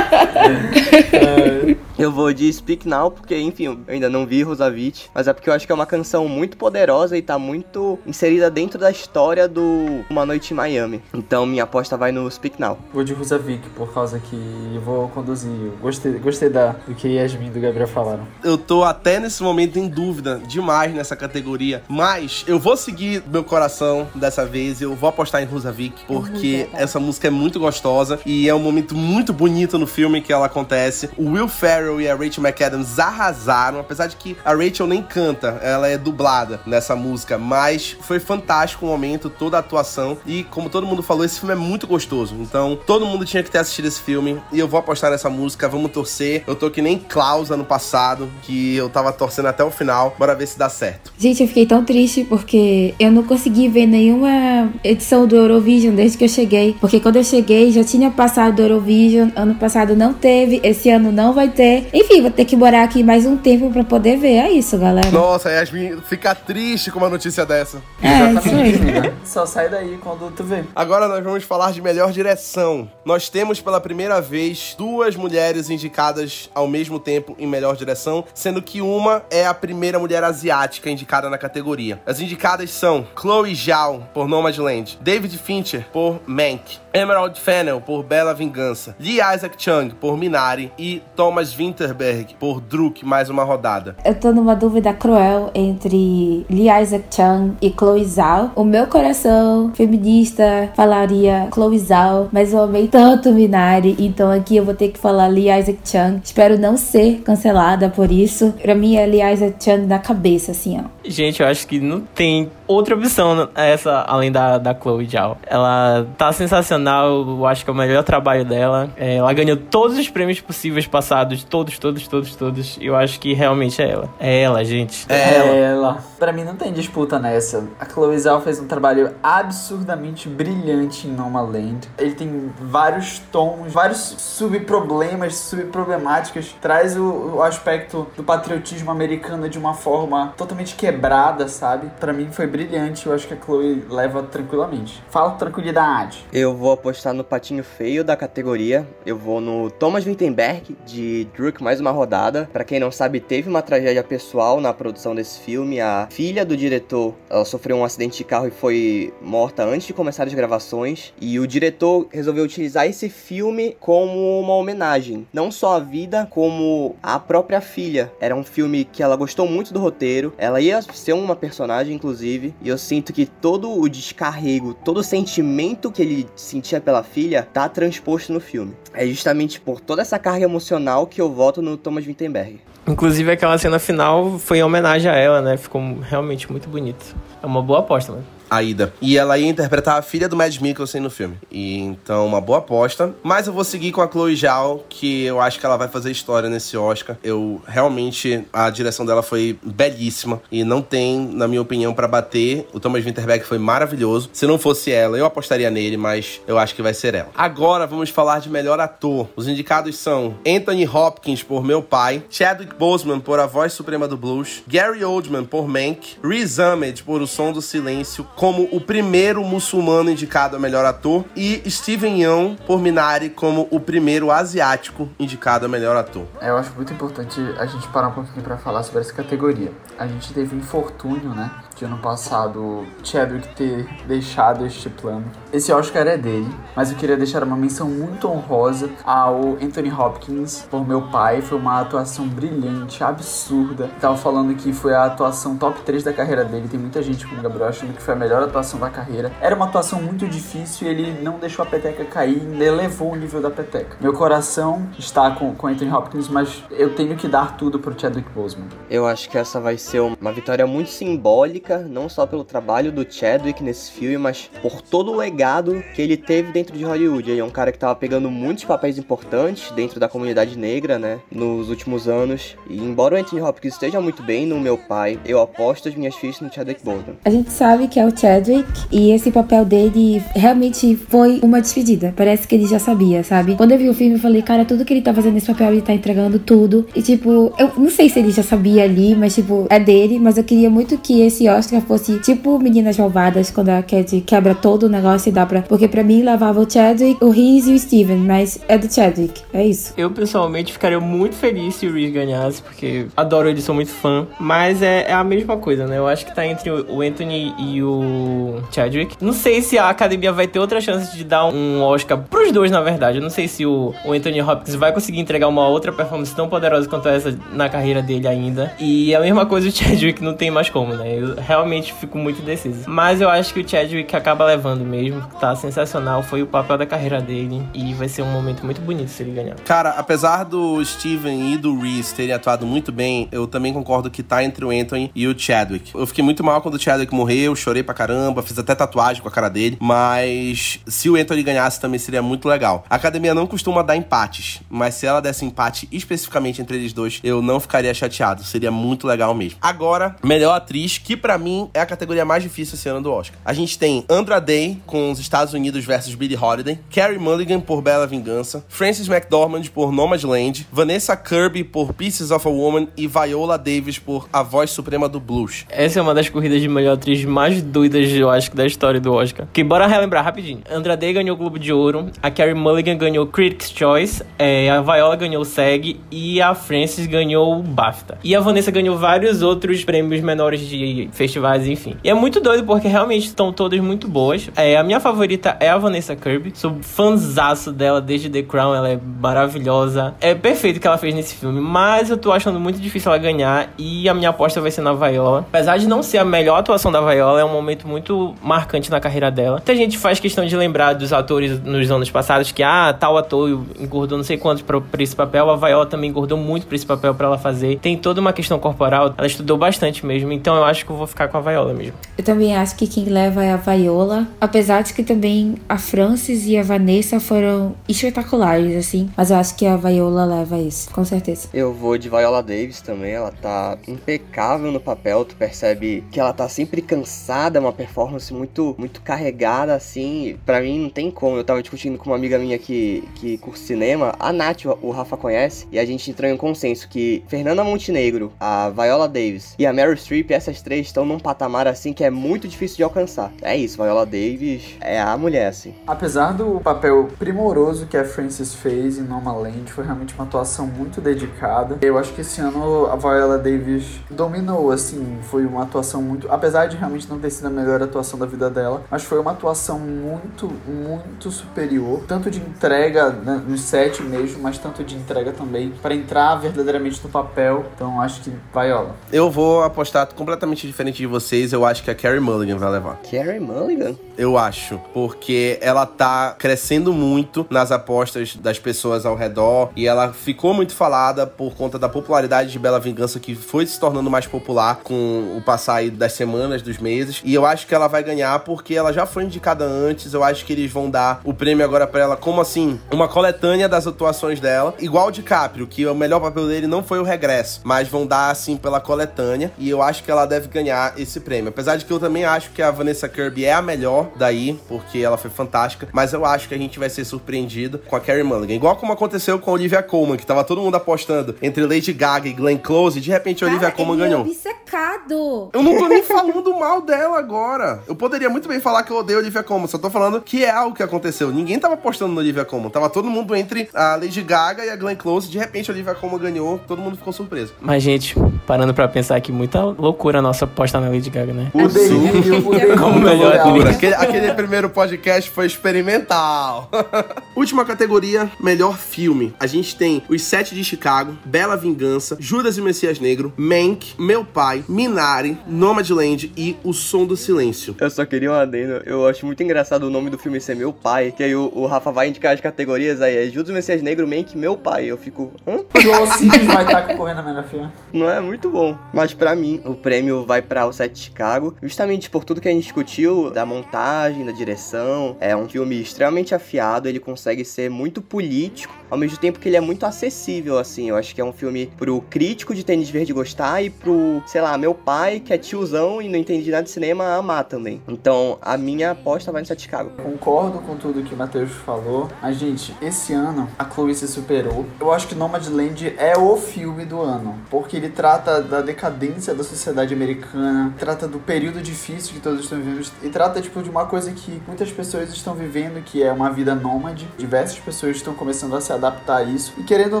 (laughs) (laughs) uh, Eu vou de Speak Now, porque, enfim, eu ainda não vi Rosavich, mas é porque eu acho que é uma canção muito poderosa e tá muito inserida dentro da história do Uma Noite em Miami. Então minha aposta vai no Speak Now. Vou de Rusavik, por causa que eu vou conduzir. Eu gostei, gostei da, do que Yasmin e do Gabriel falaram. Eu tô até nesse momento em dúvida demais nessa categoria, mas eu vou seguir meu coração dessa vez. Eu vou apostar em Rusavik, porque legal. essa música é muito gostosa e é um momento muito bonito no filme que ela acontece. O Will Ferrell e a Rachel McAdams arrasaram, apesar de que a Rachel nem canta, ela é dublada nessa música, mas foi fantástico o momento, toda a atuação e como todo mundo falou, esse filme é muito gostoso. Então, todo mundo tinha que ter assistido esse filme e eu vou apostar nessa música, vamos torcer. Eu tô que nem Klaus ano passado, que eu tava torcendo até o final. Bora ver se dá certo. Gente, eu fiquei tão triste porque eu não consegui ver nenhuma edição do Eurovision desde que eu cheguei. Porque quando eu cheguei já tinha passado do Eurovision, ano passado não teve, esse ano não vai ter. Enfim, vou ter que morar aqui mais um tempo pra poder ver. É isso, galera. Nossa, Yasmin fica triste com uma notícia dessa. É, isso aí. Só sai daí quando tu vê. Agora nós vamos falar de melhor direção. Nós temos pela primeira vez duas mulheres indicadas ao mesmo tempo em melhor direção, sendo que uma é a primeira mulher asiática indicada na categoria. As indicadas são Chloe Zhao por Nomadland, David Fincher por Mank, Emerald Fennel por Bela Vingança, Lee Isaac Chung por Minari e Thomas Winterberg por Druk mais uma rodada. Eu tô numa dúvida cruel entre Lee Isaac Chung e Chloe Zhao. O meu coração feminista falaria Chloe Zhao, mas eu amei tanto Minari, então aqui eu vou ter que falar Lee Isaac Chung. Espero não ser cancelada por isso. Pra mim é Lee Isaac Chung na cabeça, assim, ó. Gente, eu acho que não tem outra opção essa além da, da Chloe Zhao. Ela tá sensacional, eu acho que é o melhor trabalho dela. É, ela ganhou todos os prêmios possíveis passados, todos, todos, todos, todos. E eu acho que realmente é ela. É ela, gente. É ela. Pra mim não tem disputa nessa. A Chloe Zhao fez um trabalho absurdamente brilhante em Nomaland. Ele tem vários tons, vários subproblemas, subproblemáticas. Traz o, o aspecto do patriotismo americano de uma forma totalmente quebrada, sabe? Pra mim foi brilhante. Eu acho que a Chloe leva tranquilamente. Fala tranquilidade. Eu vou apostar no patinho feio da categoria. Eu vou no Thomas Winterberg, de Druk mais uma rodada. Pra quem não sabe, teve uma tragédia pessoal na produção desse filme. A filha do diretor, ela sofreu um acidente de carro e foi morta antes de começar as gravações. E o diretor resolveu utilizar esse filme como uma homenagem. Não só à vida, como à própria filha. Era um filme que ela gostou muito do roteiro. Ela ia ser uma personagem, inclusive. E eu sinto que todo o descarrego, todo o sentimento que ele sentia pela filha, tá transposto no filme. É justamente por toda essa carga emocional que eu voto no Thomas Winterberg. Inclusive aquela cena final foi em homenagem a ela, né? Ficou realmente muito bonito. É uma boa aposta, mano. Aida. E ela ia interpretar a filha do Mads Mikkelsen no filme. E, então, uma boa aposta. Mas eu vou seguir com a Chloe Zhao, que eu acho que ela vai fazer história nesse Oscar. Eu realmente a direção dela foi belíssima e não tem, na minha opinião, para bater. O Thomas Winterberg foi maravilhoso. Se não fosse ela, eu apostaria nele, mas eu acho que vai ser ela. Agora vamos falar de melhor ator. Os indicados são Anthony Hopkins por Meu Pai, Chadwick Boseman por A Voz Suprema do Blues, Gary Oldman por Mank, Riz Ahmed por O Som do Silêncio, como o primeiro muçulmano indicado a melhor ator, e Steven Yeun por Minari como o primeiro asiático indicado a melhor ator. É, Eu acho muito importante a gente parar um pouquinho pra falar sobre essa categoria. A gente teve um infortúnio, né? De ano passado, Chadwick ter deixado este plano. Esse Oscar é dele, mas eu queria deixar uma menção muito honrosa ao Anthony Hopkins por meu pai. Foi uma atuação brilhante, absurda. Tava falando que foi a atuação top 3 da carreira dele. Tem muita gente como o Gabriel achando que foi a melhor atuação da carreira. Era uma atuação muito difícil e ele não deixou a peteca cair, elevou o nível da peteca. Meu coração está com, com Anthony Hopkins, mas eu tenho que dar tudo pro Chadwick Boseman. Eu acho que essa vai ser uma vitória muito simbólica, não só pelo trabalho do Chadwick nesse filme, mas por todo o legado que ele teve dentro de Hollywood. Ele é um cara que tava pegando muitos papéis importantes dentro da comunidade negra, né, nos últimos anos. E embora o Anthony Hopkins esteja muito bem no meu pai, eu aposto as minhas fichas no Chadwick Boseman. A gente sabe que é o Chadwick e esse papel dele realmente foi uma despedida. Parece que ele já sabia, sabe? Quando eu vi o filme, eu falei, cara, tudo que ele tá fazendo nesse papel, ele tá entregando tudo. E tipo, eu não sei se ele já sabia ali, mas tipo, é dele. Mas eu queria muito que esse Oscar fosse tipo Meninas Malvadas, quando a Cat quebra todo o negócio e dá pra. Porque pra mim levava o Chadwick, o Reese e o Steven, mas é do Chadwick. É isso. Eu pessoalmente ficaria muito feliz se o Reese ganhasse, porque adoro ele, sou muito fã. Mas é, é a mesma coisa, né? Eu acho que tá entre o Anthony e o Chadwick. Não sei se a academia vai ter outra chance de dar um Oscar pros dois, na verdade. Eu não sei se o, o Anthony Hopkins vai conseguir entregar uma outra performance tão poderosa quanto essa na carreira dele ainda. E a mesma coisa o Chadwick não tem mais como, né? Eu realmente fico muito indeciso. Mas eu acho que o Chadwick acaba levando mesmo. Tá sensacional. Foi o papel da carreira dele. E vai ser um momento muito bonito se ele ganhar. Cara, apesar do Steven e do Reese terem atuado muito bem, eu também concordo que tá entre o Anthony e o Chadwick. Eu fiquei muito mal quando o Chadwick morreu, chorei pra caramba, fiz até tatuagem com a cara dele, mas se o Anthony ganhasse também seria muito legal. A academia não costuma dar empates, mas se ela desse empate especificamente entre eles dois, eu não ficaria chateado, seria muito legal mesmo. Agora, melhor atriz, que pra para mim, é a categoria mais difícil esse ano do Oscar. A gente tem Andra Day com os Estados Unidos versus Billie Holiday, Carrie Mulligan por Bela Vingança, Frances McDormand por Nomadland, Vanessa Kirby por Pieces of a Woman e Viola Davis por A Voz Suprema do Blues. Essa é uma das corridas de melhor atriz mais doidas, eu acho, da história do Oscar. Que bora relembrar rapidinho. Andra Day ganhou o Globo de Ouro, a Carrie Mulligan ganhou Critics' Choice, é, a Viola ganhou o SEG e a Frances ganhou o BAFTA. E a Vanessa ganhou vários outros prêmios menores de festivais, enfim. E é muito doido porque realmente estão todas muito boas. É, a minha favorita é a Vanessa Kirby. Sou fãzaço dela desde The Crown, ela é maravilhosa. É perfeito o que ela fez nesse filme, mas eu tô achando muito difícil ela ganhar e a minha aposta vai ser na Viola. Apesar de não ser a melhor atuação da Viola, é um momento muito marcante na carreira dela. Muita gente faz questão de lembrar dos atores nos anos passados que, ah, tal ator engordou não sei quantos pra, pra esse papel, a Viola também engordou muito pra esse papel para ela fazer. Tem toda uma questão corporal, ela estudou bastante mesmo, então eu acho que eu vou ficar com a Viola mesmo. Eu também acho que quem leva é a Viola, apesar de que também a Frances e a Vanessa foram espetaculares, assim, mas eu acho que a Viola leva isso, com certeza. Eu vou de Viola Davis também, ela tá impecável no papel, tu percebe que ela tá sempre cansada, uma performance muito muito carregada assim. Para mim não tem como. Eu tava discutindo com uma amiga minha que que curte cinema, a Nath, o Rafa conhece, e a gente entrou em um consenso que Fernanda Montenegro, a Viola Davis e a Meryl Streep, essas três estão num patamar assim que é muito difícil de alcançar. É isso, Viola Davis é a mulher assim. Apesar do papel primoroso que a Frances fez em Nomaland, foi realmente uma atuação muito dedicada. Eu acho que esse ano a Viola Davis dominou, assim, foi uma atuação muito. Apesar de realmente não ter sido a melhor atuação da vida dela, mas foi uma atuação muito, muito superior. Tanto de entrega né, no set mesmo, mas tanto de entrega também, para entrar verdadeiramente no papel. Então acho que Viola. Eu vou apostar completamente diferente de vocês. Eu acho que a Carrie Mulligan vai levar. Carrie Mulligan? Eu acho. Porque ela tá crescendo muito nas apostas das pessoas ao redor. E ela ficou muito falada por conta da popularidade de Bela Vingança, que foi se tornando mais popular com o passar aí das semanas, dos meses. E eu acho que ela vai ganhar porque ela já foi indicada antes. Eu acho que eles vão dar o prêmio agora para ela como assim, uma coletânea das atuações dela. Igual o DiCaprio, que o melhor papel dele não foi o regresso, mas vão dar assim pela coletânea. E eu acho que ela deve ganhar esse prêmio. Apesar de que eu também acho que a Vanessa Kirby é a melhor daí, porque ela foi fantástica. Mas eu acho que a gente vai ser surpreendido com a Carrie Mulligan. Igual como aconteceu com a Olivia Colman, que tava todo mundo apostando entre Lady Gaga e Glenn Close. E de repente a Olivia Colman ele ganhou. É obcecado. Eu não tô nem falando mal dela agora. Eu poderia muito bem falar que eu odeio a Olivia Colman, só tô falando que é algo que aconteceu. Ninguém tava apostando na Olivia Colman. Tava todo mundo entre a Lady Gaga e a Glenn Close. De repente a Olivia Colman ganhou, todo mundo ficou surpreso. Mas, gente, parando pra pensar aqui, muita loucura a nossa aposta na Lady Gaga, né? O delírio, o delírio. (laughs) Como melhor atriz. Aquele, aquele primeiro podcast foi experimental. (laughs) Última categoria, melhor filme. A gente tem Os Sete de Chicago, Bela Vingança, Judas e o Messias Negro, Mank, Meu Pai, Minari, Nomadland e O Som do Silêncio. Eu só queria um adendo. Eu acho muito engraçado o nome do filme ser Meu Pai, que aí o, o Rafa vai indicar as categorias aí. É Judas Messias Negro, Mank, Meu Pai. Eu fico, hã? João Simples vai estar concorrendo a melhor filme. Não é muito bom. Mas pra mim, o prêmio vai pra O Set de Chicago, justamente por tudo que a gente discutiu, da montagem, da direção. É um filme extremamente afiado, ele consegue ser muito político, ao mesmo tempo que ele é muito acessível, assim. Eu acho que é um filme pro crítico de tênis verde gostar e pro, sei lá, meu pai, que é tiozão e não entende nada de cinema, amar também. Então, a minha aposta vai no Set de Chicago. Concordo com tudo que o Matheus falou, mas gente, esse ano a Chloe se superou. Eu acho que Nomadland é o filme do ano, porque ele trata da decadência da sociedade americana, trata do período difícil que todos estão vivendo e trata tipo de uma coisa que muitas pessoas estão vivendo, que é uma vida nômade. Diversas pessoas estão começando a se adaptar a isso. E querendo ou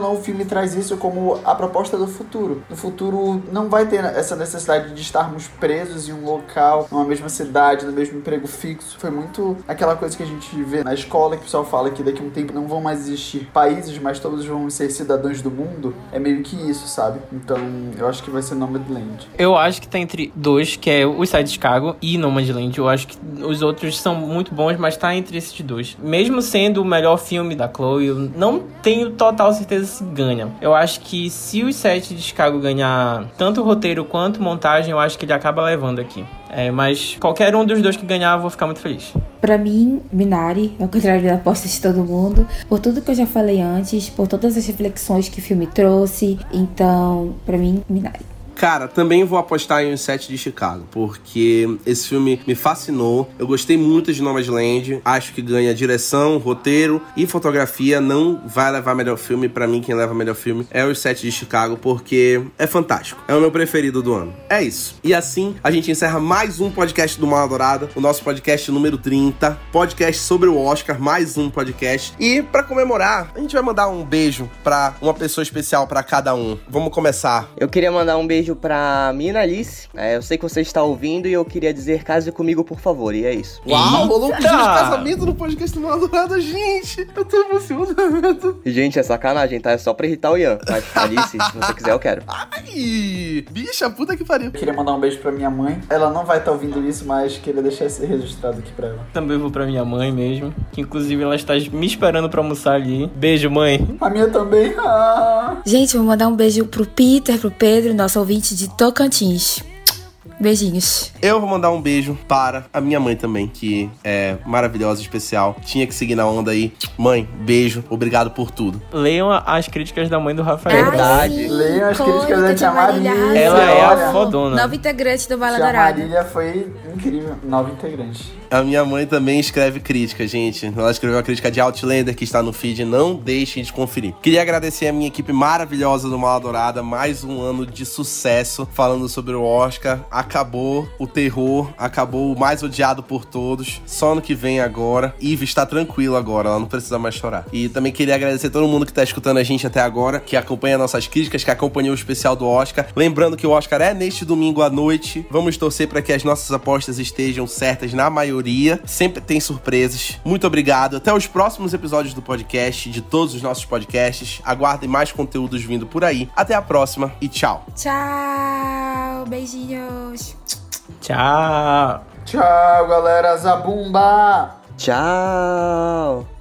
não, o filme traz isso como a proposta do futuro. No futuro não vai ter essa necessidade de estarmos presos em um local, numa mesma cidade, no mesmo emprego fixo. Foi muito aquela coisa que a gente vê na escola que o pessoal fala que daqui a um tempo não vão mais existir países, mas todos vão ser cidadãos do mundo. É meio que isso, sabe? Então, eu acho que vai ser Nomadland. Eu acho que tá entre dois, que é o Side de Chicago e Nomadland. Eu acho que os outros são muito bons, mas tá entre esses dois. Mesmo sendo o melhor filme da Chloe, eu não tenho total certeza se ganha. Eu acho que se o Sete de Chicago ganhar tanto roteiro quanto montagem, eu acho que ele acaba levando aqui. É, mas qualquer um dos dois que ganhar, eu vou ficar muito feliz. Pra mim, Minari, ao contrário da aposta de todo mundo, por tudo que eu já falei antes, por todas as reflexões que o filme trouxe, então, pra mim, Minari. Cara, também vou apostar em Os Sete de Chicago, porque esse filme me fascinou. Eu gostei muito de Nomadland. Acho que ganha direção, roteiro e fotografia. Não vai levar melhor filme. Para mim, quem leva melhor filme é Os Sete de Chicago, porque é fantástico. É o meu preferido do ano. É isso. E assim, a gente encerra mais um podcast do Mal Dourada, o nosso podcast número 30. Podcast sobre o Oscar, mais um podcast. E para comemorar, a gente vai mandar um beijo para uma pessoa especial para cada um. Vamos começar. Eu queria mandar um beijo pra Mina Alice. É, eu sei que você está ouvindo e eu queria dizer case comigo, por favor. E é isso. Uau, rolou um pedido de casamento no podcast do Mal Dourada, gente. Eu tô emocionado. Gente, é sacanagem, tá? É só pra irritar o Ian. Mas Alice, se você quiser, eu quero. Ai, bicha, puta que pariu. Eu queria mandar um beijo pra minha mãe. Ela não vai estar ouvindo isso, mas queria deixar esse registrado aqui pra ela. Também vou pra minha mãe mesmo, que inclusive ela está me esperando pra almoçar ali. Beijo, mãe. A minha também. Ah. Gente, vou mandar um beijo pro Peter, pro Pedro, nosso ouvinte de Tocantins. Beijinhos. Eu vou mandar um beijo para a minha mãe também, que é maravilhosa, especial. Tinha que seguir na onda aí. Mãe, beijo. Obrigado por tudo. Leiam as críticas da mãe do Rafael. Verdade. Ai, Leiam as críticas da Tia Marília Marília. Ela é a fodona. Nova integrante do Bala Tia Dourada. Marília foi incrível. Nova integrante. A minha mãe também escreve crítica, gente. Ela escreveu a crítica de Outlander que está no feed. Não deixem de conferir. Queria agradecer a minha equipe maravilhosa do Mal Dourada. Mais um ano de sucesso falando sobre o Oscar. Acabou o terror, acabou o mais odiado por todos. Só ano que vem agora. Eve está tranquila agora, ela não precisa mais chorar. E também queria agradecer todo mundo que está escutando a gente até agora, que acompanha nossas críticas, que acompanhou o especial do Oscar. Lembrando que o Oscar é neste domingo à noite. Vamos torcer para que as nossas apostas estejam certas na maioria. Sempre tem surpresas. Muito obrigado. Até os próximos episódios do podcast, de todos os nossos podcasts. Aguardem mais conteúdos vindo por aí. Até a próxima e tchau. Tchau. Beijinhos. Tchau. Tchau, galera. Zabumba! Tchau!